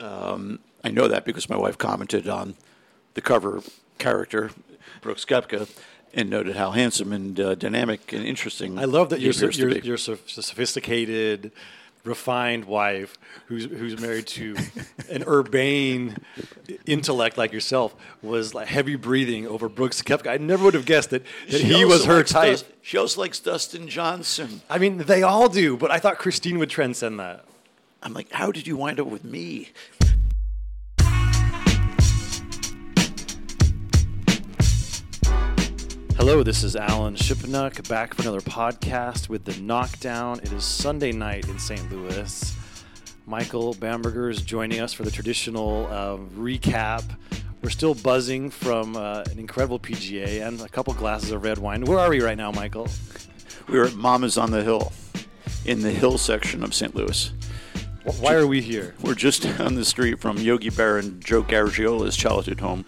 Um, I know that because my wife commented on the cover character, Brooks Koepka, and noted how handsome and uh, dynamic and interesting. I love that you're so, you're, you're so sophisticated, refined wife who's who's married to an urbane intellect like yourself was like heavy breathing over Brooks Koepka. I never would have guessed that, that She he was her type. Dust- she also likes Dustin Johnson. I mean, they all do, but I thought Christine would transcend that. I'm like, how did you wind up with me? Hello, this is Alan Shipnuck back for another podcast with the Knockdown. It is Sunday night in St. Louis. Michael Bamberger is joining us for the traditional uh, recap. We're still buzzing from uh, an incredible PGA and a couple glasses of red wine. Where are we right now, Michael? We are at Mama's on the Hill, in the hill section of St. Louis. Wh- Why are we here? We're just down the street from Yogi Berra and Joe Garagiola's childhood home.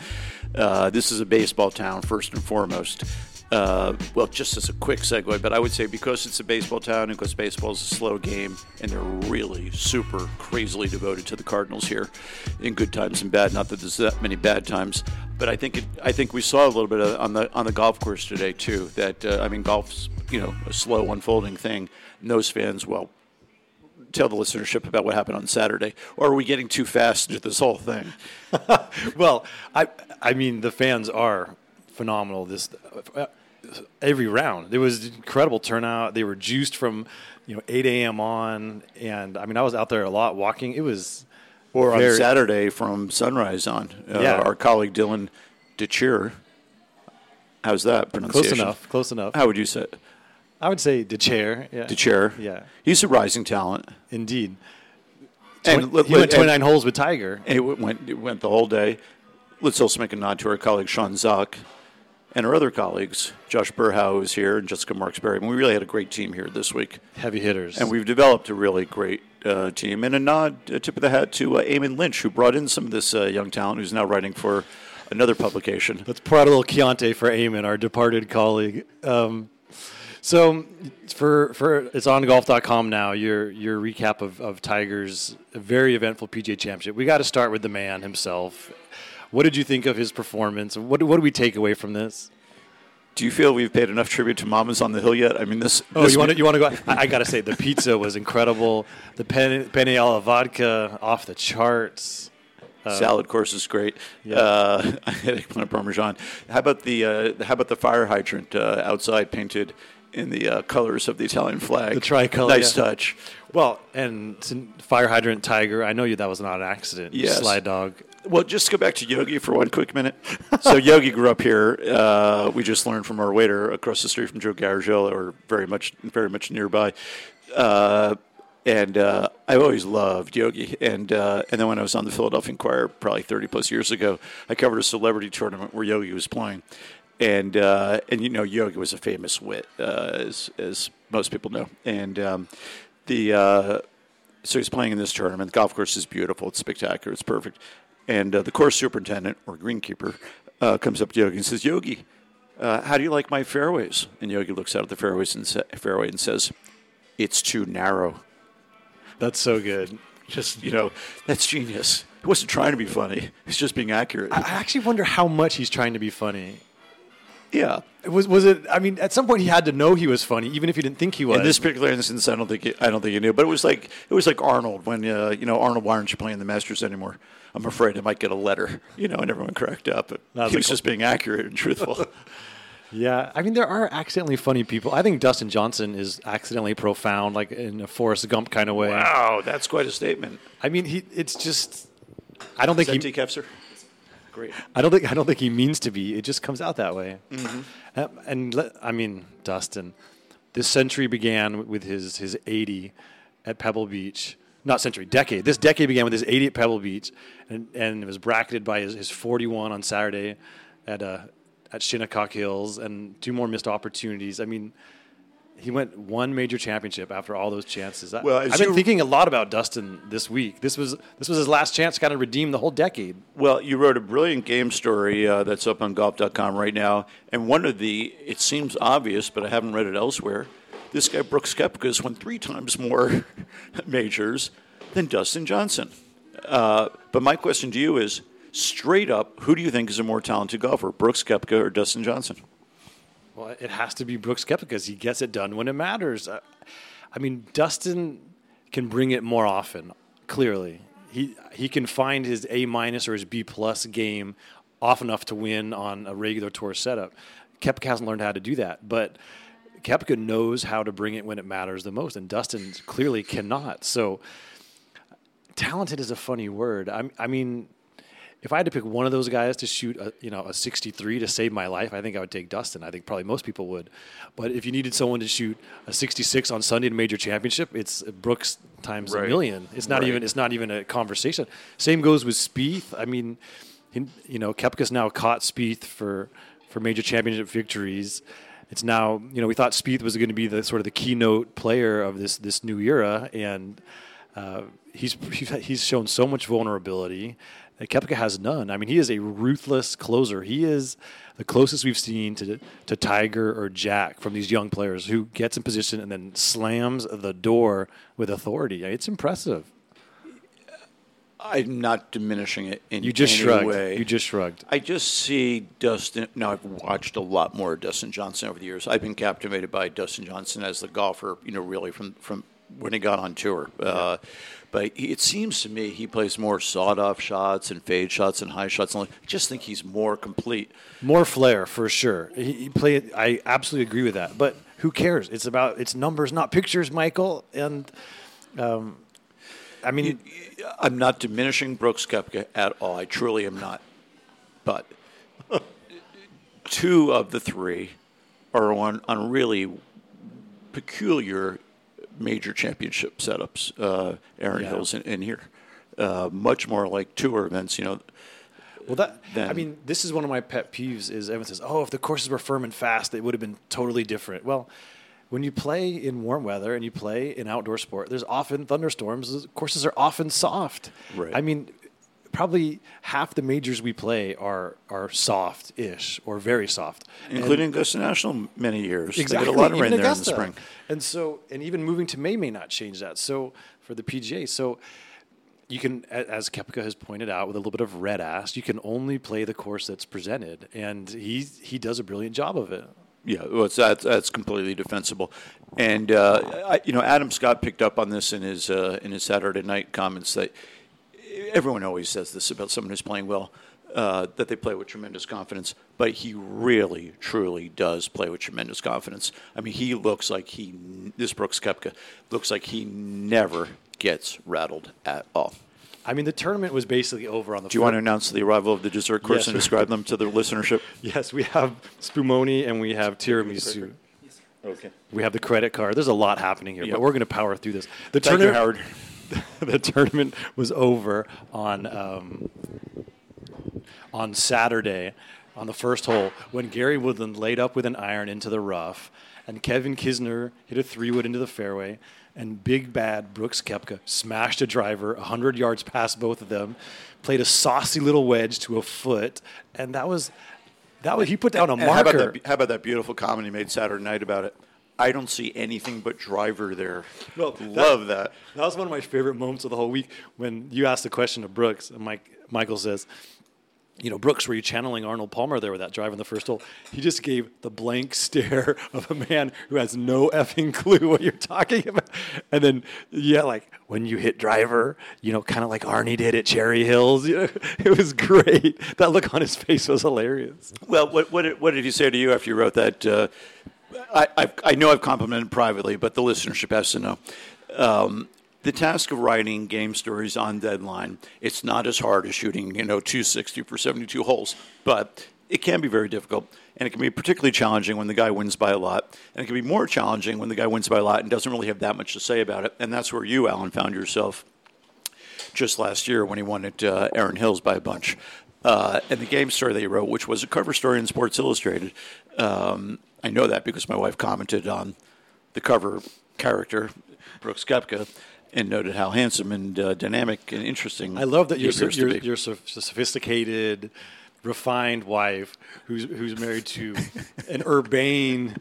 Uh, this is a baseball town, first and foremost. Uh, well, just as a quick segue, but I would say because it's a baseball town and because baseball is a slow game, and they're really super crazily devoted to the Cardinals here, in good times and bad. Not that there's that many bad times, but I think it, I think we saw a little bit on the on the golf course today too. That uh, I mean, golf's you know a slow unfolding thing. And those fans, well, tell the listenership about what happened on Saturday, or are we getting too fast into this whole thing? well, I I mean the fans are phenomenal. This uh, every round there was incredible turnout. They were juiced from you know 8 a.m. on, and I mean I was out there a lot walking. It was Or on Saturday from sunrise on. Uh, Yeah. Our colleague Dylan Dethier. How's that pronunciation? close enough. Close enough. How would you say it? I would say the chair. Yeah, Dethier. Yeah. He's a rising talent. indeed. And Twen- let- he went let- 29 holes with Tiger. And it went, it went the whole day. Let's also make a nod to our colleague Sean Zak and our other colleagues, Josh Berhow, who's here, and Jessica Marksbury. Mean, we really had a great team here this week. Heavy hitters. And we've developed a really great uh, team. And a nod, a tip of the hat to uh, Eamon Lynch, who brought in some of this uh, young talent who's now writing for another publication. Let's pour out a little Chianti for Eamon, our departed colleague. Um, so for for it's on golf.com now. Your your recap of, of Tiger's very eventful PGA Championship. We got to start with the man himself. What did you think of his performance? What do- what do we take away from this? Do you feel we've paid enough tribute to Mamas on the Hill yet? I mean, this. Oh, this you want to you want to go? I, I got to say the pizza was incredible. The penne, penne alla vodka off the charts. salad course is great. Yeah. Uh, I had eggplant parmesan. How about the uh, how about the fire hydrant uh, outside painted in the uh, colors of the Italian flag? The tricolor, Nice yeah. touch. Well, and fire hydrant tiger. I know you. That was not an accident. Yes. Slide dog. Well, just to go back to Yogi for one quick minute. so Yogi grew up here. Uh, we just learned from our waiter across the street from Joe Garagiola, or very much, very much nearby. Uh, and uh, I've always loved Yogi. And uh, and then when I was on the Philadelphia Inquirer, probably thirty plus years ago, I covered a celebrity tournament where Yogi was playing. And uh, and you know Yogi was a famous wit, uh, as as most people know. And um, the uh, so he's playing in this tournament. The golf course is beautiful. It's spectacular. It's perfect. And uh, the course superintendent or greenkeeper uh, comes up to Yogi and says, "Yogi, uh, how do you like my fairways?" And Yogi looks out at the fairways and sa- fairway and says, "It's too narrow." That's so good. Just you know, that's genius. He wasn't trying to be funny. He's just being accurate. I I actually wonder how much he's trying to be funny. Yeah. Was was it? I mean, at some point he had to know he was funny, even if he didn't think he was. In this particular instance, I don't think he, I don't think he knew, but it was like it was like Arnold when uh, you know Arnold. Why aren't you playing the Masters anymore? I'm afraid I might get a letter, you know, and everyone cracked up. But he was just being accurate and truthful. yeah, I mean, there are accidentally funny people. I think Dustin Johnson is accidentally profound, like in a Forrest Gump kind of way. wow, that's quite a statement. I mean, he. It's just. I don't Is think he. decaf, sir? Great. I don't think I don't think he means to be. It just comes out that way. Mm-hmm. Uh, and let, I mean, Dustin, this century began with his his 80 at Pebble Beach. Not century, decade. This decade began with his 80 at Pebble Beach, and, and it was bracketed by his, his 41 on Saturday at uh, at Shinnecock Hills, and two more missed opportunities. I mean, he went one major championship after all those chances. Well, I've been thinking a lot about Dustin this week. This was this was his last chance to kind of redeem the whole decade. Well, you wrote a brilliant game story uh, that's up on golf.com right now. And one of the, it seems obvious, but I haven't read it elsewhere. This guy, Brooks Koepka, has won three times more majors than Dustin Johnson. Uh, But my question to you is straight up, who do you think is a more talented golfer, Brooks Koepka or Dustin Johnson? Well, it has to be Brooks Koepka because he gets it done when it matters. Uh, I mean, Dustin can bring it more often. Clearly, he he can find his A minus or his B plus game off enough to win on a regular tour setup. Koepka hasn't learned how to do that, but Koepka knows how to bring it when it matters the most, and Dustin clearly cannot. So, talented is a funny word. I, I mean, if I had to pick one of those guys to shoot, a, you know, a 63 to save my life, I think I would take Dustin. I think probably most people would. But if you needed someone to shoot a 66 on Sunday in a major championship, it's Brooks times Right. a million. It's not Right. even. It's not even a conversation. Same goes with Spieth. I mean, you know, Koepka's now caught Spieth for for major championship victories. It's now, you know, we thought Spieth was going to be the sort of the keynote player of this this new era, and uh, he's he's shown so much vulnerability. That Koepka has none. I mean, he is a ruthless closer. He is the closest we've seen to to Tiger or Jack from these young players who gets in position and then slams the door with authority. It's impressive. I'm not diminishing it in You just any shrugged. way. You just shrugged. I just see Dustin. Now I've watched a lot more of Dustin Johnson over the years. I've been captivated by Dustin Johnson as the golfer. You know, really from from when he got on tour. Uh, but he, it seems to me he plays more sawed-off shots and fade shots and high shots. And I just think he's more complete. More flair for sure. He, he played. I absolutely agree with that. But who cares? It's about it's numbers, not pictures, Michael. And um, I mean, I'm not diminishing Brooks Koepka at all. I truly am not. But two of the three are on, on really peculiar major championship setups. Uh, Erin Yeah. Hills in, in here, uh, much more like tour events. You know, Well, that I mean, this is one of my pet peeves. Is everyone says, "Oh, if the courses were firm and fast, it would have been totally different." Well, when you play in warm weather and you play in outdoor sport, there's often thunderstorms. Courses are often soft. Right. I mean, probably half the majors we play are are soft-ish or very soft, And- including Augusta National many years. Exactly. They get a lot of rain there in the spring. And so, and even moving to May may not change that. So for the PGA, so you can, as Koepka has pointed out, with a little bit of red ass, you can only play the course that's presented, and he he does a brilliant job of it. Yeah, well, it's, that's, that's completely defensible, and uh, I, you know Adam Scott picked up on this in his uh, in his Saturday night comments that everyone always says this about someone who's playing well uh, that they play with tremendous confidence, but he really truly does play with tremendous confidence. I mean, he looks like he this Brooks Koepka looks like he never gets rattled at all. I mean, the tournament was basically over on the. Do you want to announce the arrival of the dessert course Yes. and describe them to the listenership? Yes, we have spumoni and we have tiramisu. Okay. We have the credit card. There's a lot happening here, Yep. but we're going to power through this. The Thank you, tournament, Howard. the tournament was over on um, on Saturday on the first hole when Gary Woodland laid up with an iron into the rough, and Kevin Kisner hit a three wood into the fairway, and big bad Brooks Koepka smashed a driver hundred yards past both of them, played a saucy little wedge to a foot, and that was that was he put down a And how about, marker. that, how about that beautiful comment he made Saturday night about it? I don't see anything but driver there. Well, Love that. That was one of my favorite moments of the whole week when you asked the question of Brooks, and Mike Michael says, "You know, Brooks, were you channeling Arnold Palmer there with that drive in the first hole?" He just gave the blank stare of a man who has no effing clue what you're talking about. And then, yeah, like when you hit driver, you know, kind of like Arnie did at Cherry Hills. You know, it was great. That look on his face was hilarious. Well, what, what, did, what did he say to you after you wrote that? Uh, I, I, I know I've complimented privately, but the listenership has to know. Um, the task of writing game stories on deadline, it's not as hard as shooting, you know, 260 for 72 holes, but it can be very difficult. And it can be particularly challenging when the guy wins by a lot. And it can be more challenging when the guy wins by a lot and doesn't really have that much to say about it. And that's where you, Alan, found yourself just last year when he won at uh, Erin Hills by a bunch. Uh, and the game story that he wrote, which was a cover story in Sports Illustrated, um, I know that because my wife commented on the cover character, Brooks Koepka, and noted how handsome and uh, dynamic and interesting. I love that you're so, you're, you're so so sophisticated. refined wife who's who's married to an urbane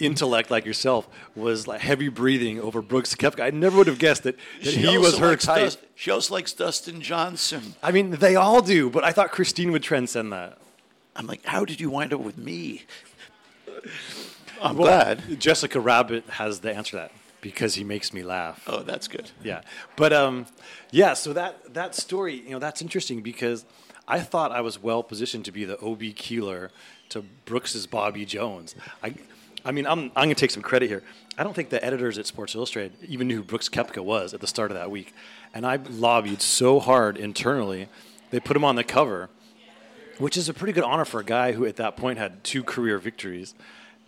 intellect like yourself was like heavy breathing over Brooks Koepka. I never would have guessed that, that he was her type. Dust- she also likes Dustin Johnson. I mean, they all do, but I thought Christine would transcend that. I'm like, how did you wind up with me? I'm glad. Jessica Rabbit has the answer to that because he makes me laugh. Oh, that's good. Yeah, but um, yeah. So that that story, you know, that's interesting because I thought I was well positioned to be the OB Keeler to Brooks's Bobby Jones. I, I mean, I'm I'm gonna take some credit here. I don't think the editors at Sports Illustrated even knew who Brooks Koepka was at the start of that week, and I lobbied so hard internally. They put him on the cover, which is a pretty good honor for a guy who at that point had two career victories,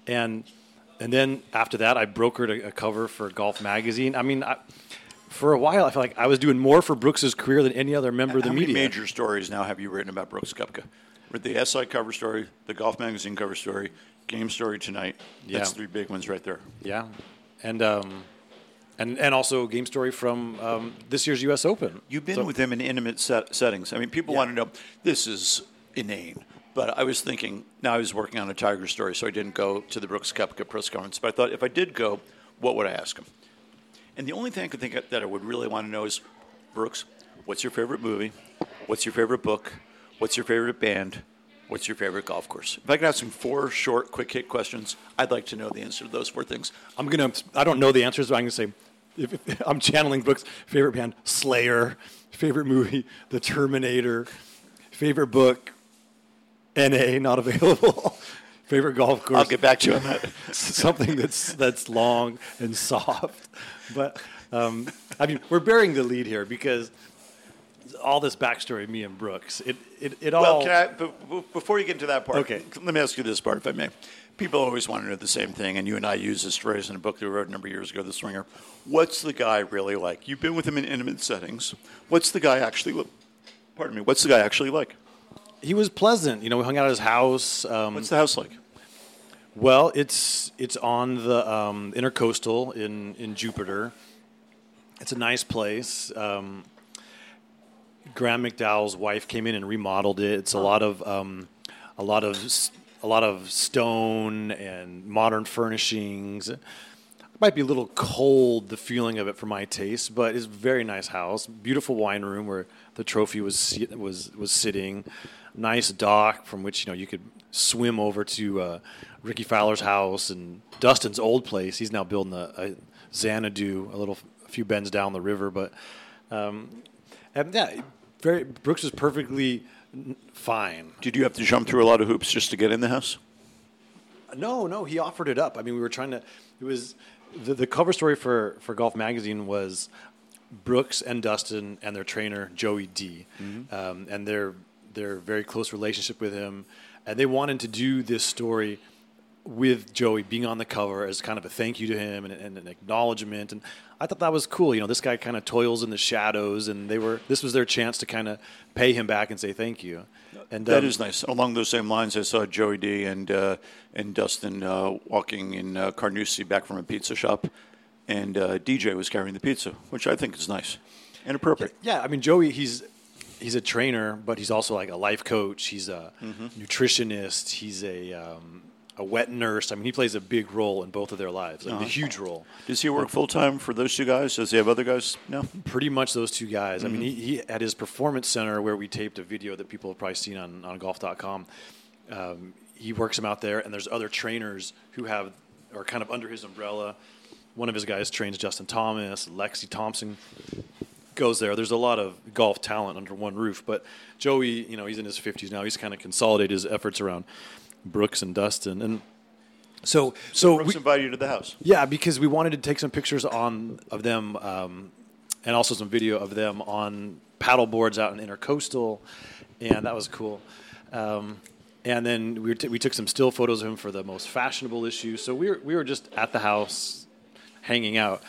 and and then after that, I brokered a, a cover for Golf Magazine. I mean, I, for a while, I felt like I was doing more for Brooks's career than any other member of the How many media. major stories now have you written about Brooks Koepka? With the SI cover story, the Golf Magazine cover story, Game Story tonight. That's Yeah. three big ones right there. Yeah, and um, and and also game story from um, this year's U.S. Open. You've been So- with him in intimate set- settings. I mean, people Yeah. want to know this is inane. But I was thinking, now I was working on a Tiger story, so I didn't go to the Brooks Koepka press conference. But I thought if I did go, what would I ask him? And the only thing I could think of that I would really want to know is, Brooks, what's your favorite movie? What's your favorite book? What's your favorite band? What's your favorite golf course? If I could ask him four short, quick hit questions, I'd like to know the answer to those four things. I'm gonna. I don't know the answers, but I'm gonna say. If, if, I'm channeling Brooks' favorite band, Slayer. Favorite movie, The Terminator. Favorite book, N.A. Not available. favorite golf course. I'll get back to you on that. something that's that's long and soft. But um, I mean, we're bearing the lead here because all this backstory me and Brooks, it it, it all. Well, can I, before you get into that part, Okay. let me ask you this part, if I may. People always want to know the same thing, and you and I use this phrase in a book that we wrote a number of years ago, The Swinger. What's the guy really like? You've been with him in intimate settings. What's the guy actually, pardon me, what's the guy actually like? He was pleasant. You know, we hung out at his house. Um, What's the house like? Well, it's it's on the um, intercoastal in in Jupiter. It's a nice place. Um, Graeme McDowell's wife came in and remodeled it. It's a lot of um, a lot of a lot of stone and modern furnishings. It might be a little cold, the feeling of it for my taste, but it's a very nice house. Beautiful wine room where the trophy was was was sitting. Nice dock from which you know you could swim over to uh, Rickie Fowler's house and Dustin's old place. He's now building a, a Xanadu, a little a few bends down the river, but um, and yeah, very Brooks was perfectly fine. Did you have to jump through a lot of hoops just to get in the house? No, no, he offered it up. I mean, we were trying to. It was the, the cover story for for Golf Magazine was Brooks and Dustin and their trainer Joey D, um, and their their very close relationship with him, and they wanted to do this story with Joey being on the cover as kind of a thank you to him and, and an acknowledgement. And I thought that was cool. You know, this guy kind of toils in the shadows, and they were this was their chance to kind of pay him back and say thank you. And That um, is nice. Along those same lines, I saw Joey D and uh, and Dustin uh, walking in uh, Carnoustie back from a pizza shop, and uh, DJ was carrying the pizza, which I think is nice and appropriate. Yeah, I mean Joey, he's he's a trainer, but he's also like a life coach. He's a nutritionist. He's a um, a wet nurse. I mean, he plays a big role in both of their lives, like a huge role. Does he work full time for those two guys? Does he have other guys? No. Pretty much those two guys. I mean, he, he at his performance center where we taped a video that people have probably seen on on golf.com. Um, he works him out there, and there's other trainers who have are kind of under his umbrella. One of his guys trains Justin Thomas, Lexi Thompson goes there. There's a lot of golf talent under one roof, but Joey, you know, he's in his 50s now. He's kind of consolidated his efforts around Brooks and Dustin, and so so Brooks we, invited you to the house. yeah, because we wanted to take some pictures on of them, um, and also some video of them on paddle boards out in Intercoastal, and that was cool. Um, and then we, t- we took some still photos of him for the most fashionable issue. So we were we were just at the house, hanging out.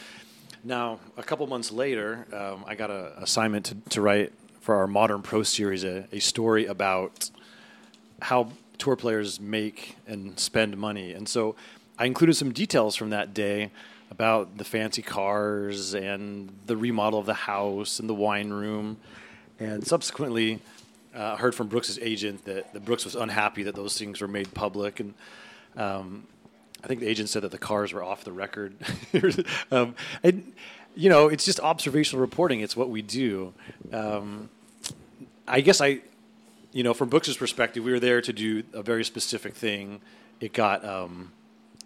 Now, a couple months later, um, I got an assignment to, to write for our Modern Pro series a, a story about how tour players make and spend money. And so I included some details from that day about the fancy cars and the remodel of the house and the wine room. And subsequently, uh, heard from Brooks's agent that, that Brooks was unhappy that those things were made public, and um, I think the agent said that the cars were off the record. um, and you know, it's just observational reporting. It's what we do. Um, I guess I, you know, from Brooks's perspective, we were there to do a very specific thing. It got, um,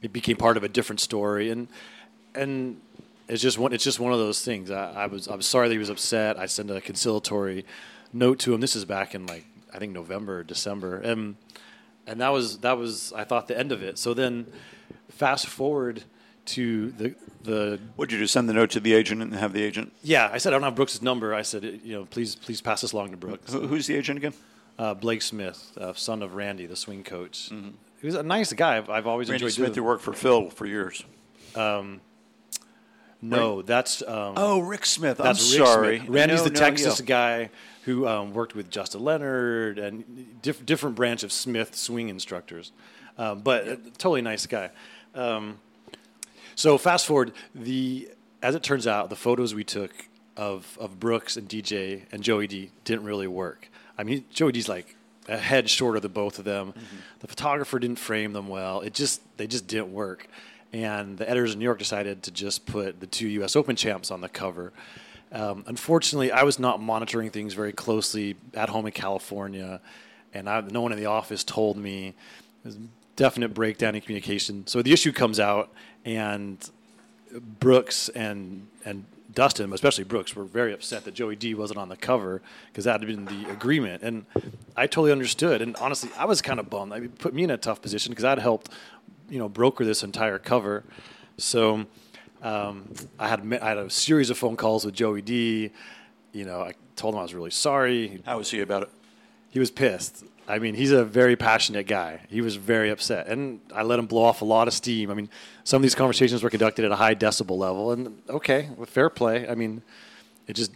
it became part of a different story, and and it's just one. It's just one of those things. I, I was I was sorry that he was upset. I sent a conciliatory note to him. This is back in like I think November, December, and and that was that was I thought the end of it. So then, fast forward to the the What'd you do? Send the note to the agent and have the agent? yeah. I said I don't have Brooks' number. I said you know please please pass this along to Brooks. Who, who's the agent again? Uh, Blake Smith, uh, son of Randy, the swing coach. He was a nice guy. I've, I've always Randy enjoyed Smith, doing. who worked for Phil for years. No, that's um, Oh, Rick Smith. I'm That's Rick sorry. Smith. Randy's No, the no, Texas yeah. guy who um, worked with Justin Leonard and diff- different branch of Smith swing instructors, um, but a totally nice guy. Um, so fast forward, the as it turns out, the photos we took of of Brooks and DJ and Joey D didn't really work. I mean, Joey D's like a head shorter than both of them. The photographer didn't frame them well. It just they just didn't work. And the editors in New York decided to just put the two U.S. Open champs on the cover. Um, unfortunately, I was not monitoring things very closely at home in California, and I, no one in the office told me. Definite breakdown in communication. So the issue comes out, and Brooks and and Dustin, especially Brooks, were very upset that Joey D wasn't on the cover because that had been the agreement, and I totally understood. And honestly, I was kind of bummed. I mean, it put me in a tough position because I'd helped, you know, broker this entire cover. So um, I had I had a series of phone calls with Joey D. You know, I told him I was really sorry. How was he about it? He was pissed. I mean, he's a very passionate guy. He was very upset, and I let him blow off a lot of steam. I mean, some of these conversations were conducted at a high decibel level, and okay, with fair play. I mean, it just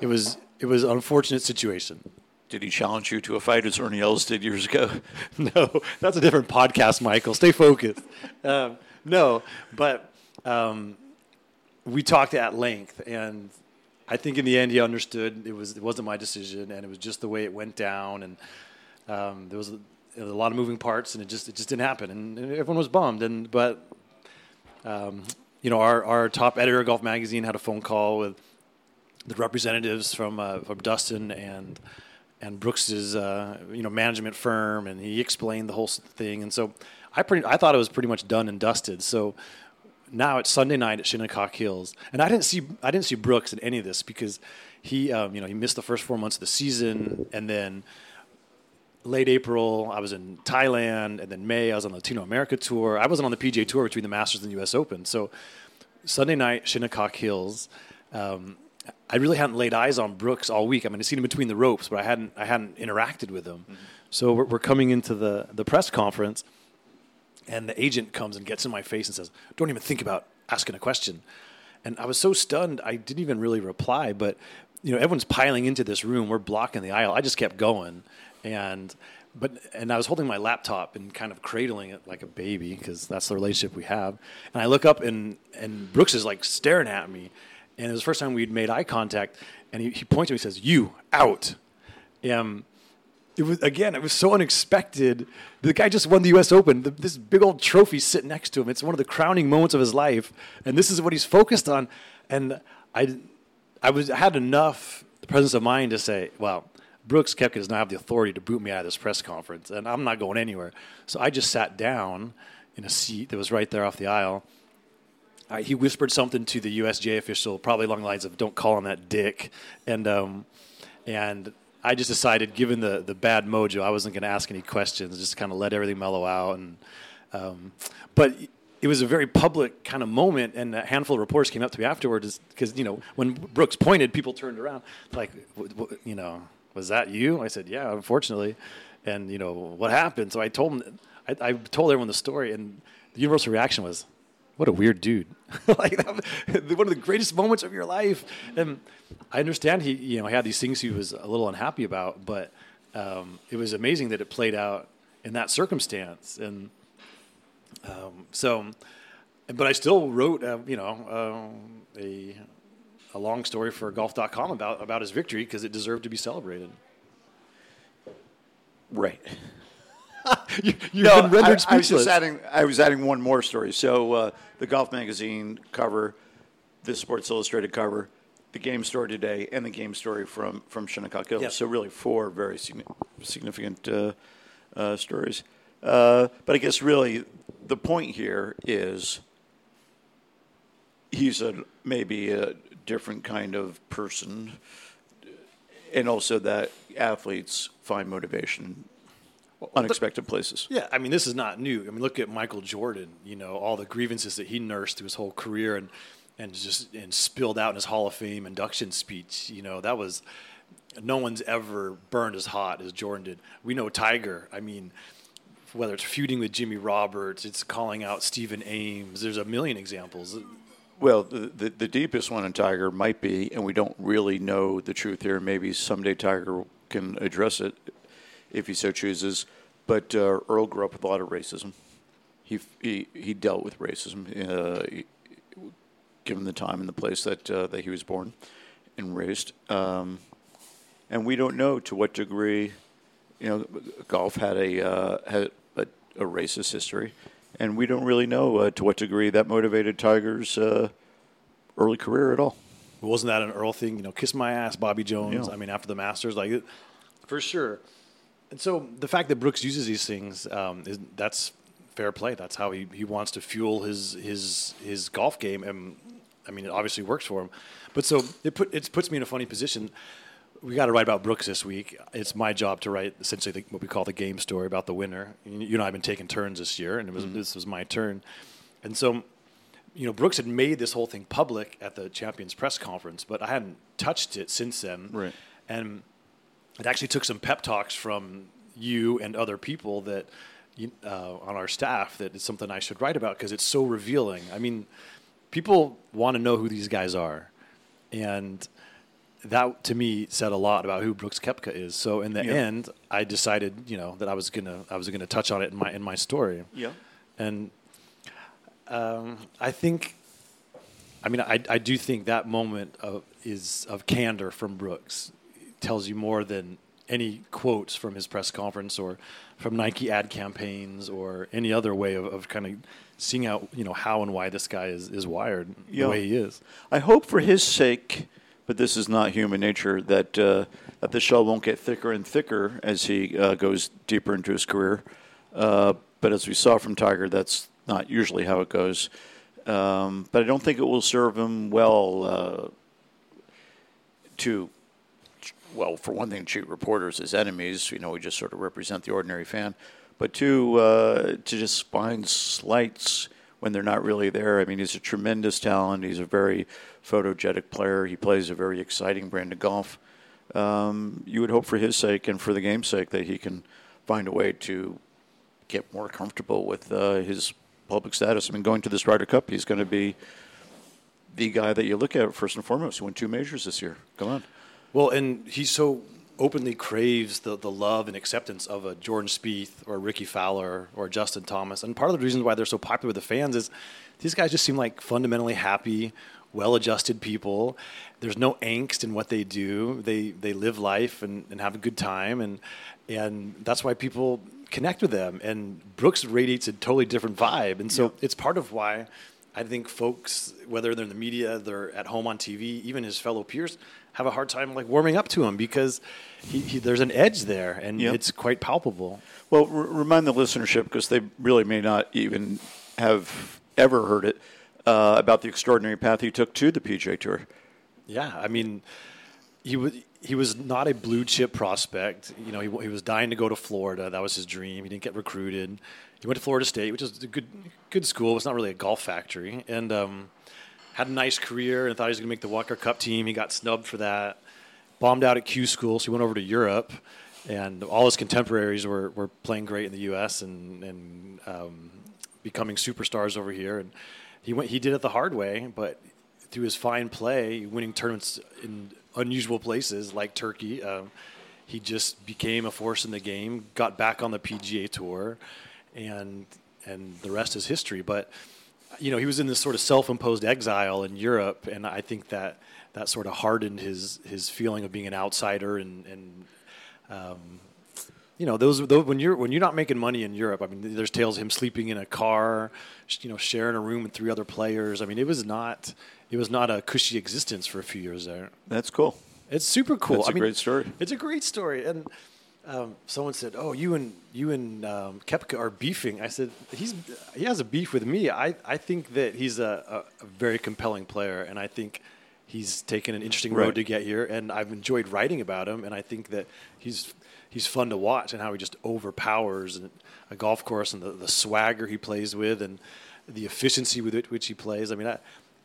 it was it was an unfortunate situation. Did he challenge you to a fight as Ernie Els did years ago? no, that's a different podcast, Michael. Stay focused. Um, no, but um, we talked at length, and I think in the end he understood it was it wasn't my decision, and it was just the way it went down, and um, there was a, a lot of moving parts, and it just it just didn't happen, and, and everyone was bummed. And but um, you know, our our top editor of Golf Magazine had a phone call with the representatives from uh, from Dustin and and Brooks's uh, you know management firm, and he explained the whole thing. And so I pretty I thought it was pretty much done and dusted. So now it's Sunday night at Shinnecock Hills, and I didn't see I didn't see Brooks in any of this because he um, you know he missed the first four months of the season, and then late April I was in Thailand, and then May I was on the Latino America tour. I wasn't on the PGA Tour between the Masters and the U.S. Open, so Sunday night Shinnecock Hills. Um, I really hadn't laid eyes on Brooks all week. I mean, I'd seen him between the ropes, but I hadn't I hadn't interacted with him. So we're, we're coming into the the press conference, and the agent comes and gets in my face and says, "Don't even think about asking a question." And I was so stunned, I didn't even really reply. But you know, everyone's piling into this room. We're blocking the aisle. I just kept going, and but and I was holding my laptop and kind of cradling it like a baby because that's the relationship we have. And I look up and and Brooks is like staring at me, and it was the first time we'd made eye contact. And he, he points to me and says, "You out." Um, it was again. It was so unexpected. The guy just won the U.S. Open. The, this big old trophy sitting next to him. It's one of the crowning moments of his life, and this is what he's focused on. And I, I was I had enough presence of mind to say, well, Brooks Koepka does not have the authority to boot me out of this press conference, and I'm not going anywhere. So I just sat down in a seat that was right there off the aisle. Uh, he whispered something to the USGA official, probably along the lines of "Don't call him that dick," and um, and I just decided, given the the bad mojo, I wasn't going to ask any questions. Just kind of let everything mellow out, and um, but it was a very public kind of moment, and a handful of reporters came up to me afterwards because you know when Brooks pointed, people turned around like, you know, was that you? I said, yeah, unfortunately, and you know what happened. So I told him, I, I told everyone the story, and the universal reaction was, what a weird dude. like that, one of the greatest moments of your life. And I understand he, you know, had these things he was a little unhappy about, but um, it was amazing that it played out in that circumstance. And um, so, but I still wrote, uh, you know, uh, a a long story for golf.com about about his victory because it deserved to be celebrated. Right. you, have No, been rendered I, I was speechless. just adding. I was adding one more story. So uh, the golf magazine cover, the Sports Illustrated cover, the game story today, and the game story from from Shinnecock Hills. Yep. So really four very signi- significant uh, uh, stories. Uh, but I guess really the point here is he's a maybe a different kind of person, and also that athletes find motivation in unexpected places. Yeah, I mean, this is not new. I mean, look at Michael Jordan. You know, all the grievances that he nursed through his whole career, and and just and spilled out in his Hall of Fame induction speech. You know, that was no one's ever burned as hot as Jordan did. We know Tiger. I mean, whether it's feuding with Jimmy Roberts, it's calling out Stephen Ames. There's a million examples. Well, the, the, the deepest one in Tiger might be, and we don't really know the truth here. Maybe someday Tiger can address it if he so chooses. But uh, Earl grew up with a lot of racism. He he, he dealt with racism, uh, given the time and the place that uh, that he was born and raised. Um, and we don't know to what degree, you know, golf had a uh, had a, a racist history, and we don't really know uh, to what degree that motivated Tiger's uh, early career at all. Wasn't that an Earl thing? You know, kiss my ass, Bobby Jones. Yeah. I mean, after the Masters, like for sure. And so the fact that Brooks uses these things um, is that's fair play. That's how he, he wants to fuel his his his golf game, and I mean, it obviously works for him. But so it put it puts me in a funny position. We got to write about Brooks this week. It's my job to write essentially the, what we call the game story about the winner. You and I have been taking turns this year, and it was this was my turn. And so you know, Brooks had made this whole thing public at the Champions press conference, but I hadn't touched it since then. Right. And it actually took some pep talks from you and other people that uh, on our staff that it's something I should write about because it's so revealing. I mean, people want to know who these guys are, and that to me said a lot about who Brooks Koepka is. So in the Yeah. end, I decided, you know, that I was gonna I was gonna touch on it in my in my story. Yeah. And um, I think, I mean, I, I do think that moment of, is of candor from Brooks tells you more than any quotes from his press conference or from Nike ad campaigns or any other way of, of kind of seeing out, you know, how and why this guy is, is wired Yeah. the way he is. I hope for his sake, but this is not human nature, that uh, that the shell won't get thicker and thicker as he uh, goes deeper into his career. Uh, but as we saw from Tiger, that's not usually how it goes. Um, but I don't think it will serve him well uh, to, well, for one thing, treat reporters as enemies. You know, we just sort of represent the ordinary fan. But two, uh, to just find slights when they're not really there. I mean, he's a tremendous talent. He's a very photogenic player. He plays a very exciting brand of golf. Um, you would hope for his sake and for the game's sake that he can find a way to get more comfortable with uh, his public status. I mean, going to this Ryder Cup, he's going to be the guy that you look at first and foremost. He won two majors this year. Come on. Well, and he so openly craves the, the love and acceptance of a Jordan Spieth or a Rickie Fowler or Justin Thomas. And part of the reasons why they're so popular with the fans is these guys just seem like fundamentally happy, well-adjusted people. There's no angst in what they do. They they live life and, and have a good time, and and that's why people connect with them. And Brooks radiates a totally different vibe, and so Yeah. it's part of why I think folks, whether they're in the media, they're at home on TV, even his fellow peers, have a hard time like warming up to him because he, he, there's an edge there, and Yeah. it's quite palpable. Well, r- remind the listenership because they really may not even have ever heard it uh, about the extraordinary path he took to the PGA Tour. Yeah, I mean, he was he was not a blue chip prospect. You know, he, he was dying to go to Florida. That was his dream. He didn't get recruited. He went to Florida State, which is a good good school. It's not really a golf factory, and um, had a nice career and thought he was going to make the Walker Cup team. He got snubbed for that. Bombed out at Q school, so he went over to Europe, and all his contemporaries were, were playing great in the U.S. and and um, becoming superstars over here. And he went he did it the hard way, but through his fine play, winning tournaments in unusual places like Turkey, um, he just became a force in the game. Got back on the PGA Tour, and and the rest is history. But you know, he was in this sort of self-imposed exile in Europe, and I think that that sort of hardened his his feeling of being an outsider and and um, you know, those, those when you're when you're not making money in Europe. I mean, there's tales of him sleeping in a car, you know, sharing a room with three other players. I mean, it was not it was not a cushy existence for a few years there. That's cool. It's super cool. That's a mean, great story. It's a great story, and um, someone said, "Oh, you and you and um, Koepka are beefing." I said, "He's he has a beef with me. I, I think that he's a, a, a very compelling player, and I think he's taken an interesting Right. road to get here. And I've enjoyed writing about him, and I think that he's he's fun to watch and how he just overpowers a golf course and the, the swagger he plays with and the efficiency with it, which he plays. I mean, I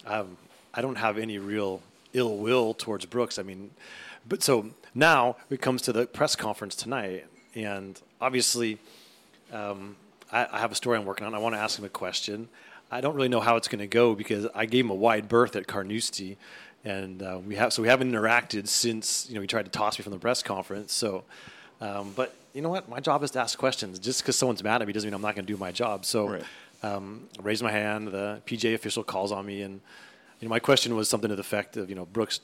um, I don't have any real ill will towards Brooks. I mean, but so now it comes to the press conference tonight, and obviously, um, I, I have a story I'm working on. I want to ask him a question. I don't really know how it's going to go because I gave him a wide berth at Carnoustie, and uh, we have so we haven't interacted since you know he tried to toss me from the press conference. So, um, but you know what? My job is to ask questions. Just because someone's mad at me doesn't mean I'm not going to do my job. So, Right. um, I raise my hand. The PGA official calls on me, and you know my question was something to the effect of you know Brooks,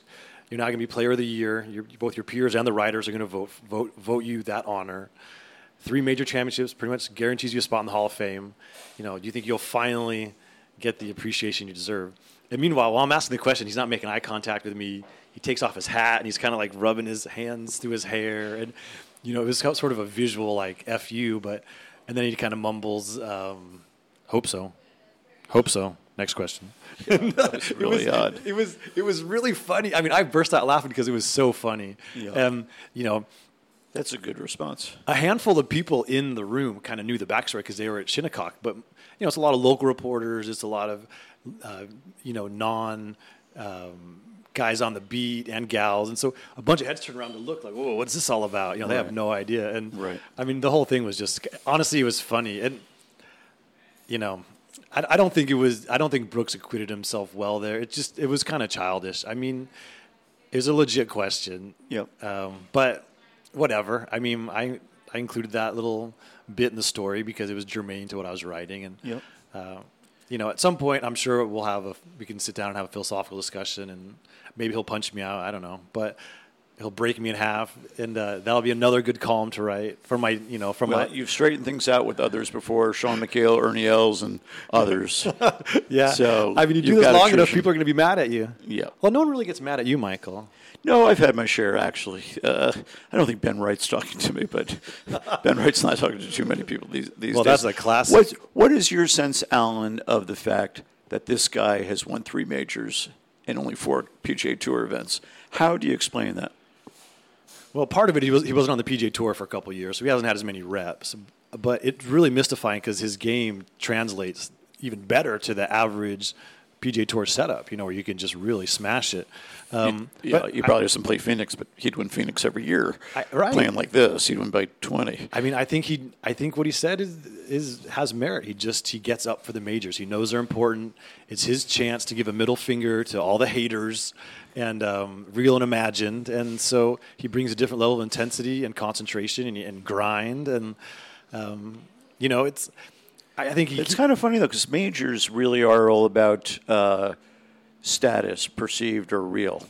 you're not going to be Player of the Year. You're, both your peers and the writers are going to vote vote vote you that honor. Three major championships pretty much guarantees you a spot in the Hall of Fame. You know, do you think you'll finally get the appreciation you deserve? And meanwhile, while I'm asking the question, he's not making eye contact with me. He takes off his hat and he's kind of like rubbing his hands through his hair, and you know, it was sort of a visual like "f you," but and then he kind of mumbles, um, "Hope so, hope so." Next question. It's really it was, odd. It was it was really funny. I mean, I burst out laughing because it was so funny. Yeah. Um, you know, That's a good response. a handful of people in the room kind of knew the backstory because they were at Shinnecock. But you know, it's a lot of local reporters. It's a lot of uh, you know non um, guys on the beat and gals, and so a bunch of heads turned around to look like, "Whoa, what's this all about?" You know, they have no idea. And Right. I mean, the whole thing was just honestly, it was funny, and you know. I, I don't think it was. I don't think Brooks acquitted himself well there. It just. It was kind of childish. I mean, it was a legit question. Yep. Um, but whatever. I mean, I I included that little bit in the story because it was germane to what I was writing, and Yep. uh, you know, at some point, I'm sure we'll have a we can sit down and have a philosophical discussion, and maybe he'll punch me out. I don't know, but he'll break me in half, and uh, that'll be another good column to write for my you know from Well, my you've straightened things out with others before, Sean McHale, Ernie Els, and others. yeah. so I mean, you do this long enough, people are going to be mad at you. Yeah. Well, no one really gets mad at you, Michael. No, I've had my share actually. Uh, I don't think Ben Wright's talking to me, but Ben Wright's not talking to too many people these these Well, days. that's a classic. What What is your sense, Alan, of the fact that this guy has won three majors and only four PGA Tour events? How do you explain that? Well, part of it, he, was, he wasn't on the PGA Tour for a couple years, so he hasn't had as many reps. But it's really mystifying because his game translates even better to the average PGA Tour setup, you know, where you can just really smash it. Um, yeah, but he probably doesn't play Phoenix, but he'd win Phoenix every year. I- right. Playing like this, he'd win by twenty. I mean, I think he, I think what he said is, is has merit. He just he gets up for the majors. He knows they're important. It's his chance to give a middle finger to all the haters, and um, real and imagined. And so he brings a different level of intensity and concentration and, and grind. And um, you know, it's. I I think. It's kind of funny though, because majors really are all about uh, status, perceived or real.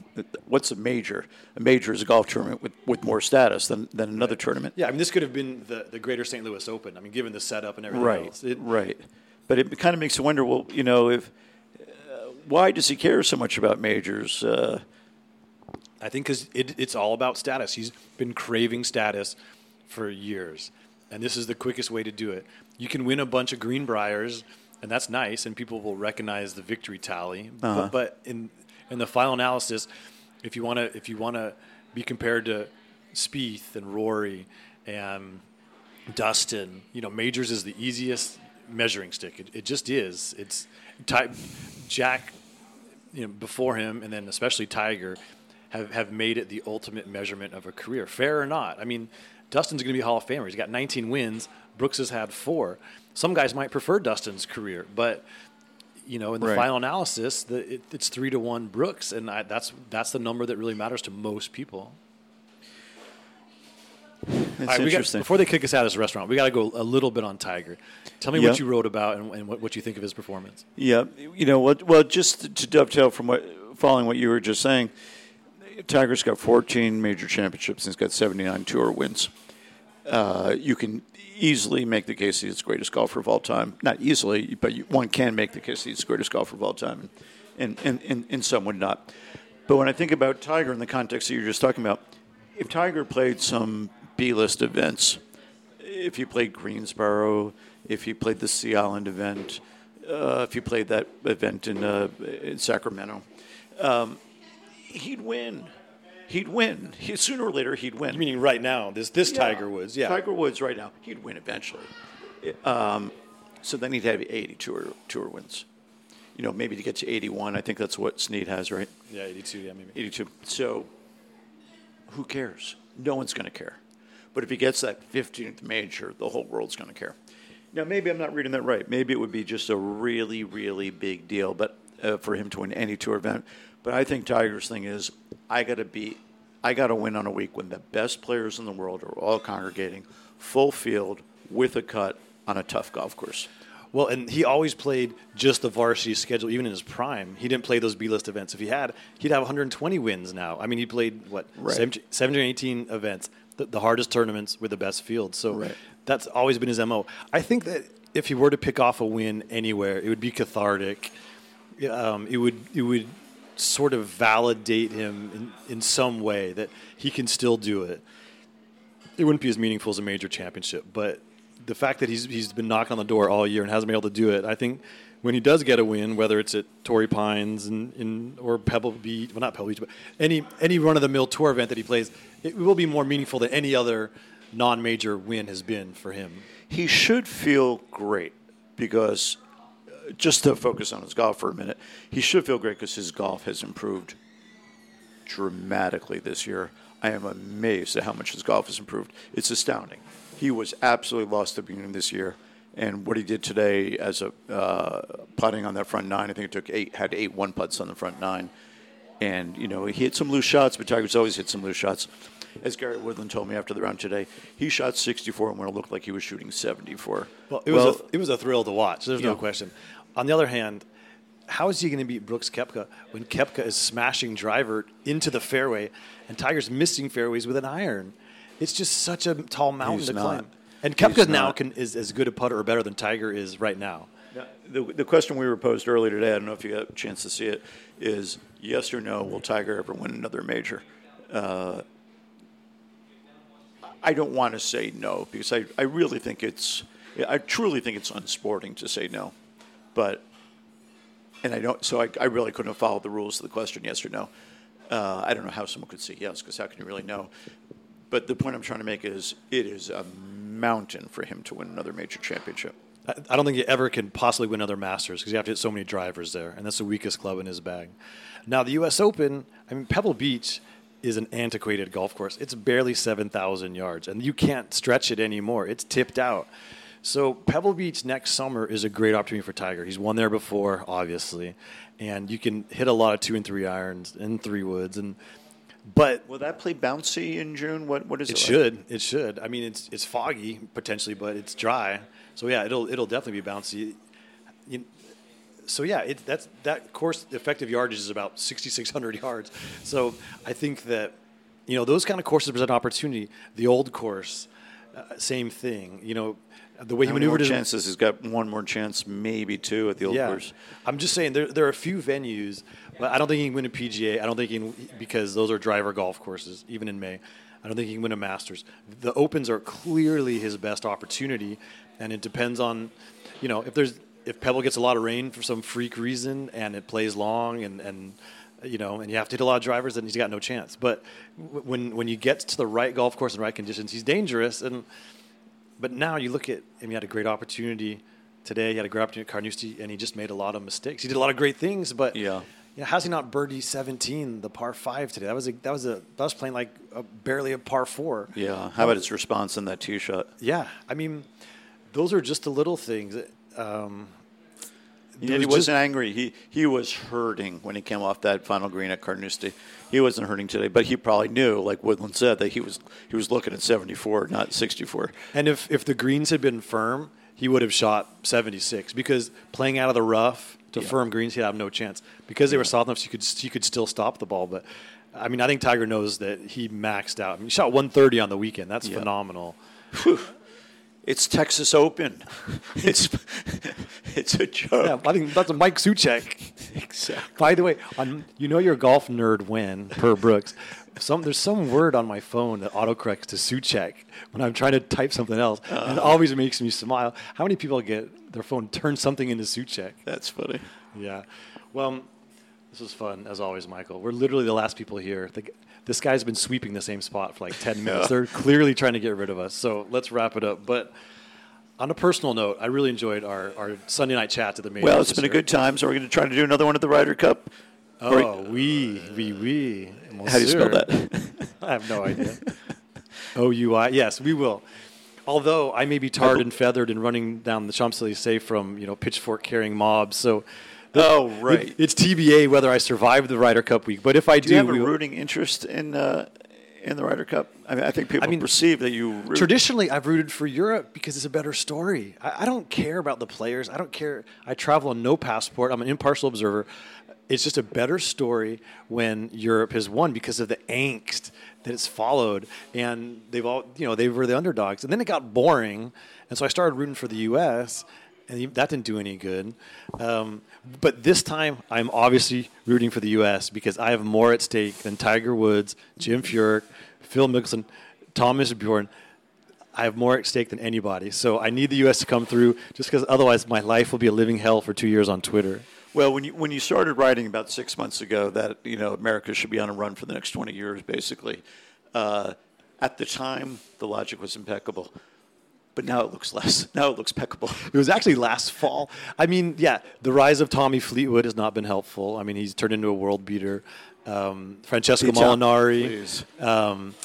What's a major? A major is a golf tournament with, with more status than, than another tournament. yeah, I mean, this could have been the, the Greater St. Louis Open. I mean, given the setup and everything Right, else. It- right. But it kind of makes you wonder. Well, you know, if uh, why does he care so much about majors? Uh, I think because it, it's all about status. He's been craving status for years, and this is the quickest way to do it. You can win a bunch of Greenbriers, and that's nice, and people will recognize the victory tally. Uh-huh. But, but in in the final analysis, if you want to if you want to be compared to Spieth and Rory and Dustin, you know, majors is the easiest measuring stick. It, it just is. It's Ty, Jack, you know, before him, and then especially Tiger, have, have made it the ultimate measurement of a career, fair or not. I mean, Dustin's going to be a Hall of Famer. He's got 19 wins. Brooks has had four. Some guys might prefer Dustin's career, but you know, in the Right. final analysis, the, it, it's three to one Brooks, and I, that's that's the number that really matters to most people. right, we got, interesting. before they kick us out of this restaurant, we got to go a little bit on Tiger. Tell me Yeah. what you wrote about and, and what, what you think of his performance. Yeah, you know what? Well, just to dovetail from what, following what you were just saying, Tiger's got 14 major championships and he's got 79 tour wins. uh, you can easily make the case he's the greatest golfer of all time. Not easily, but you, one can make the case he's the greatest golfer of all time, and, and, and, and some would not. But when I think about Tiger in the context that you're just talking about, if Tiger played some B-list events, if he played Greensboro, if he played the Sea Island event, uh, if he played that event in, uh, in Sacramento, um, he'd win. He'd win. He, sooner or later, he'd win. Meaning right now, this this Yeah. Tiger Woods, yeah. Tiger Woods right now, he'd win eventually. Um, so then he'd have 80 tour, tour wins. You know, maybe to get to 81. I think that's what Snead has, right? yeah, 82, yeah, maybe. 82. So who cares? No one's going to care. But if he gets that 15th major, the whole world's going to care. Now, maybe I'm not reading that right. Maybe it would be just a really, really big deal, but uh, for him to win any tour event. But I think Tiger's thing is, I got to be, I got to win on a week when the best players in the world are all congregating, full field with a cut on a tough golf course. Well, and he always played just the varsity schedule, even in his prime. He didn't play those B list events. If he had, he'd have 120 wins now. I mean, he played, what, Right. 17, 17 or 18 events, the, the hardest tournaments with the best fields. So Right. that's always been his MO. I think that if he were to pick off a win anywhere, it would be cathartic. Um, it would it would sort of validate him in, in some way that he can still do it. It wouldn't be as meaningful as a major championship, but the fact that he's he's been knocking on the door all year and hasn't been able to do it, I think when he does get a win, whether it's at Torrey Pines and in or Pebble Beach, well not Pebble Beach, but any any run of the mill tour event that he plays, it will be more meaningful than any other non-major win has been for him. he should feel great because just to focus on his golf for a minute, he should feel great because his golf has improved dramatically this year. I am amazed at how much his golf has improved. It's astounding. He was absolutely lost at the beginning of this year, and what he did today as a uh, putting on that front nine, I think it took eight, had eight one putts on the front nine, and you know he hit some loose shots, but Tiger's always hit some loose shots. As Gary Woodland told me after the round today, he shot 64 and when it looked like he was shooting 74. Well, it was Well, a, it was a thrill to watch. There's no question. On the other hand, how is he going to beat Brooks Koepka when Koepka is smashing driver into the fairway and Tiger's missing fairways with an iron? It's just such a tall mountain He's to not. climb. And He's Koepka now can, is as good a putter or better than Tiger is right now. Now, The, the question we were posed earlier today, I don't know if you got a chance to see it, is yes or no, will Tiger ever win another major? Uh, I don't want to say no because I, I really think it's, I truly think it's unsporting to say no. But, and I don't, so I, I really couldn't have followed the rules of the question yes or no. Uh, I don't know how someone could say yes because how can you really know? But the point I'm trying to make is it is a mountain for him to win another major championship. I, don't think he ever can possibly win other Masters because you have to hit so many drivers there, and that's the weakest club in his bag. Now, the U.S. Open, I mean, Pebble Beach is an antiquated golf course. It's barely 7,000 yards, and you can't stretch it anymore. It's tipped out. So, Pebble Beach next summer is a great opportunity for Tiger. He's won there before, obviously, and you can hit a lot of two and three irons and three woods. And but Will that play bouncy in June? What what is it? it like? should. It should. I mean, it's it's foggy potentially, but it's dry. So yeah, it'll it'll definitely be bouncy. You- so yeah, it, that's that course effective yardage is about 6,600 yards. So I think that you know those kind of courses present opportunity. The old course, uh, same thing. You know, Uh, the way he How more maneuvered his chances? He's got one more chance, maybe two at the old yeah. course. I'm just saying there there are a few venues, but I don't think he can win a PGA. I don't think he can because those are driver golf courses, even in May. I don't think he can win a Masters. The Opens are clearly his best opportunity, and it depends on, you know, if there's if Pebble gets a lot of rain for some freak reason and it plays long and and you know, and you have to hit a lot of drivers, then he's got no chance. But when when you get to the right golf course and right conditions, he's dangerous. And but now you look at him; he had a great opportunity today. He had a great opportunity at Carnoustie, and he just made a lot of mistakes. He did a lot of great things, but Yeah. you know, how's he not birdie 17, the par five today? That was a, that was a that was playing like a, barely a par four. Yeah. How about his response in that tee shot? Yeah, I mean, those are just the little things. Um, he was wasn't just- angry. He he was hurting when he came off that final green at Carnoustie. He wasn't hurting today, but he probably knew, like Woodland said, that he was he was looking at 74, not 64. And if, if the greens had been firm, he would have shot 76 because playing out of the rough to Yeah. firm greens, he'd have no chance. Because they were soft enough, so you could, you could still stop the ball. But I mean, I think Tiger knows that he maxed out. I mean, he shot 130 on the weekend. That's Yeah. phenomenal. It's Texas Open. It's it's a joke. Yeah, I think that's a Mike Souchak. Exactly. By the way, on you know you're a golf nerd when per Brooks. Some there's some word on my phone that autocorrects to Souchak when I'm trying to type something else, and it uh-huh. always makes me smile. How many people get their phone turn something into Souchak? That's funny. Yeah. Well, this was fun as always, Michael. We're literally the last people here. The, this guy's been sweeping the same spot for like 10 minutes. They're clearly trying to get rid of us. So let's wrap it up. But on a personal note, I really enjoyed our, our Sunday night chat at the majors. Well, it's been a good time. So we're going to try to do another one at the Ryder Cup. Oh, we, we, we. How do you spell that? I have no idea. O U I. Yes, we will. Although I may be tarred and feathered and running down the Champs Elysees from you know pitchfork carrying mobs, so oh, right. it- it's TBA whether I survive the Ryder Cup week. But if I do, do you have a rooting interest in uh, in the Ryder Cup? I mean, I think people mean, perceive that you root. Traditionally, I've rooted for Europe because it's a better story. I, I don't care about the players. I don't care. I travel on no passport. I'm an impartial observer. It's just a better story when Europe has won because of the angst that it's followed, and they've all, you know, they were the underdogs, and then it got boring, and so I started rooting for the U.S. And that didn't do any good. Um, but this time, I'm obviously rooting for the U.S. because I have more at stake than Tiger Woods, Jim Furyk, Phil Mickelson, Thomas Bjorn. I have more at stake than anybody. So I need the U.S. to come through just because otherwise my life will be a living hell for two years on Twitter. Well, when you when you started writing about six months ago that you know America should be on a run for the next twenty years, basically, uh, at the time the logic was impeccable, but now it looks less. Now it looks peccable. It was actually last fall. I mean, yeah, the rise of Tommy Fleetwood has not been helpful. I mean, he's turned into a world beater. Um, Francesco Molinari, um,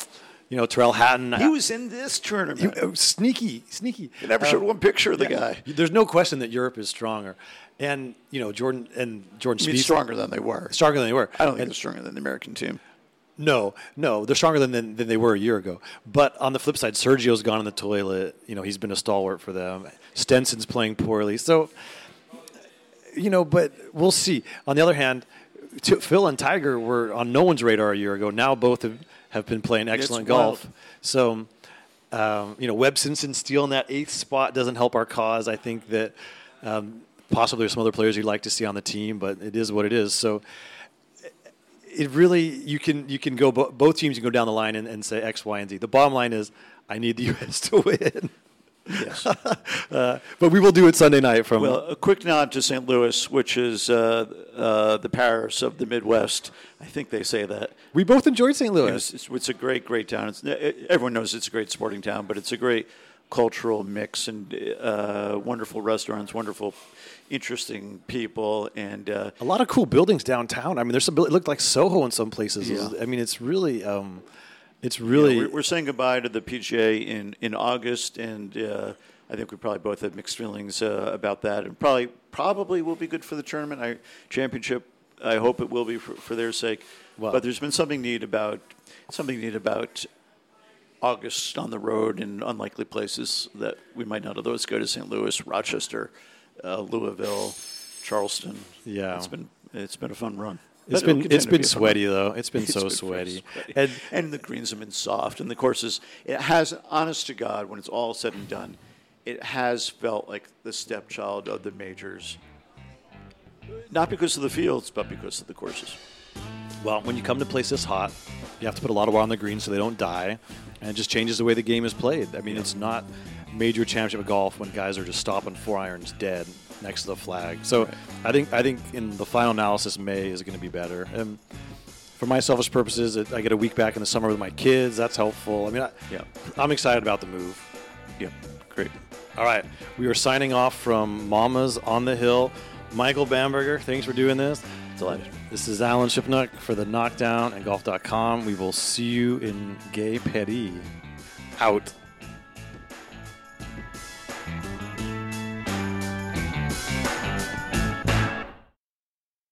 you know, Tyrrell Hatton. He was in this tournament. Oh, sneaky, sneaky. They never Uh, showed one picture of the yeah. guy. There's no question that Europe is stronger, and you know Jordan and Jordan I mean, Spieth stronger than they were. stronger than they were. I don't think And- they're stronger than the American team. No, no, they're stronger than, than than they were a year ago. But on the flip side, Sergio's gone in the toilet. You know, he's been a stalwart for them. Stenson's playing poorly, so you know. But we'll see. On the other hand, t- Phil and Tiger were on no one's radar a year ago. Now both have, have been playing excellent golf. wild. So, um, you know, Webb Simpson stealing that eighth spot doesn't help our cause. I think that um, possibly there's some other players you'd like to see on the team, but it is what it is. So it really you can you can go bo- both teams can go down the line and, and say X, Y, and Z. The bottom line is I need the U.S. to win. Yes. Uh, but we will do it Sunday night from well, a quick nod to St. Louis, which is uh, uh, the Paris of the Midwest. I think they say that. we both enjoyed St. Louis. It's, it's, it's a great, great town. It's, everyone knows it's a great sporting town, but it's a great cultural mix and uh, wonderful restaurants, wonderful, interesting people, and uh, a lot of cool buildings downtown. I mean, there's some it looked like Soho in some places. Yeah. I mean, it's really um, it's really know, we're, we're saying goodbye to the PGA in in August, and uh, I think we probably both have mixed feelings uh, about that, and probably probably will be good for the tournament. I championship. I hope it will be for, for their sake. Well- but there's been something neat about something neat about August on the road in unlikely places that we might not otherwise go to St. Louis, Rochester, uh, Louisville, Charleston. Yeah. it's been it's been a fun run. it's But been it's been be a fun sweaty run. though. It's been It's so been sweaty. sweaty. And And, the greens have been soft, and the courses. It has, honest to God, when it's all said and done, it has felt like the stepchild of the majors. Not because of the fields, but because of the courses. Well, when you come to place this hot, you have to put a lot of water on the green so they don't die, and it just changes the way the game is played. I mean, it's not major championship of golf when guys are just stopping four irons dead next to the flag. So I think I think in the final analysis, May is going to be better. And for my selfish purposes, it, I get a week back in the summer with my kids. That's helpful. I mean, I, Yeah. I'm excited about the move. Yeah, great. All right, we are signing off from Mama's on the Hill. Michael Bamberger, thanks for doing this. Delighted. This is Alan Shipnuck for the Knockdown and Golf.com. We will see you in Gay Petty. Out.